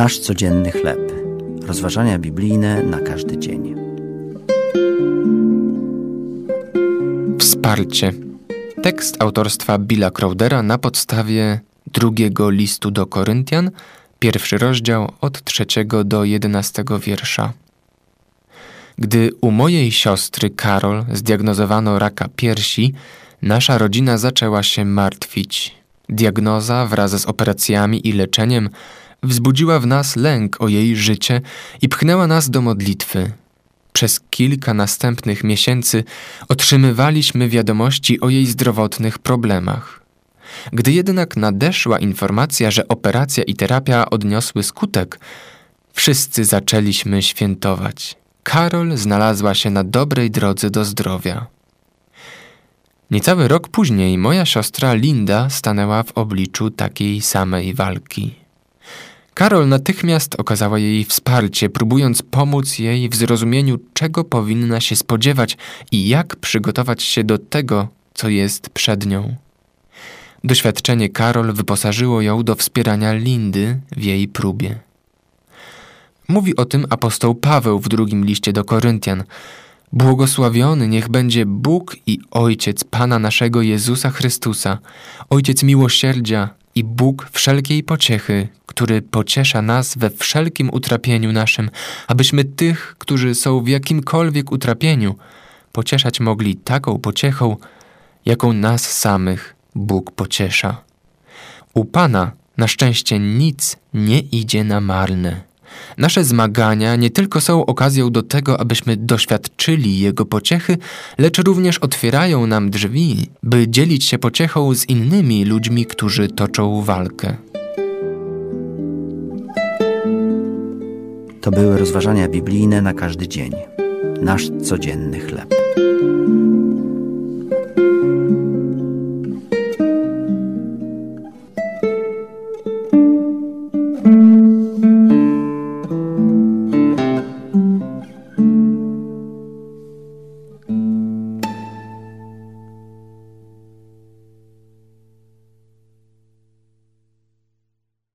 Nasz codzienny chleb. Rozważania biblijne na każdy dzień. Wsparcie. Tekst autorstwa Billa Crowdera na podstawie drugiego listu do Koryntian, pierwszy rozdział od trzeciego do jedenastego wiersza. Gdy u mojej siostry Karol zdiagnozowano raka piersi, nasza rodzina zaczęła się martwić. Diagnoza wraz z operacjami i leczeniem wzbudziła w nas lęk o jej życie i pchnęła nas do modlitwy. Przez kilka następnych miesięcy otrzymywaliśmy wiadomości o jej zdrowotnych problemach. Gdy jednak nadeszła informacja, że operacja i terapia odniosły skutek, wszyscy zaczęliśmy świętować. Karol znalazła się na dobrej drodze do zdrowia. Niecały rok później moja siostra Linda stanęła w obliczu takiej samej walki. Karol natychmiast okazała jej wsparcie, próbując pomóc jej w zrozumieniu, czego powinna się spodziewać i jak przygotować się do tego, co jest przed nią. Doświadczenie Karol wyposażyło ją do wspierania Lindy w jej próbie. Mówi o tym apostoł Paweł w drugim liście do Koryntian. Błogosławiony niech będzie Bóg i Ojciec Pana naszego Jezusa Chrystusa, Ojciec miłosierdzia i Bóg wszelkiej pociechy, który pociesza nas we wszelkim utrapieniu naszym, abyśmy tych, którzy są w jakimkolwiek utrapieniu, pocieszać mogli taką pociechą, jaką nas samych Bóg pociesza. U Pana na szczęście nic nie idzie na marne. Nasze zmagania nie tylko są okazją do tego, abyśmy doświadczyli Jego pociechy, lecz również otwierają nam drzwi, by dzielić się pociechą z innymi ludźmi, którzy toczą walkę. To były rozważania biblijne na każdy dzień. Nasz codzienny chleb.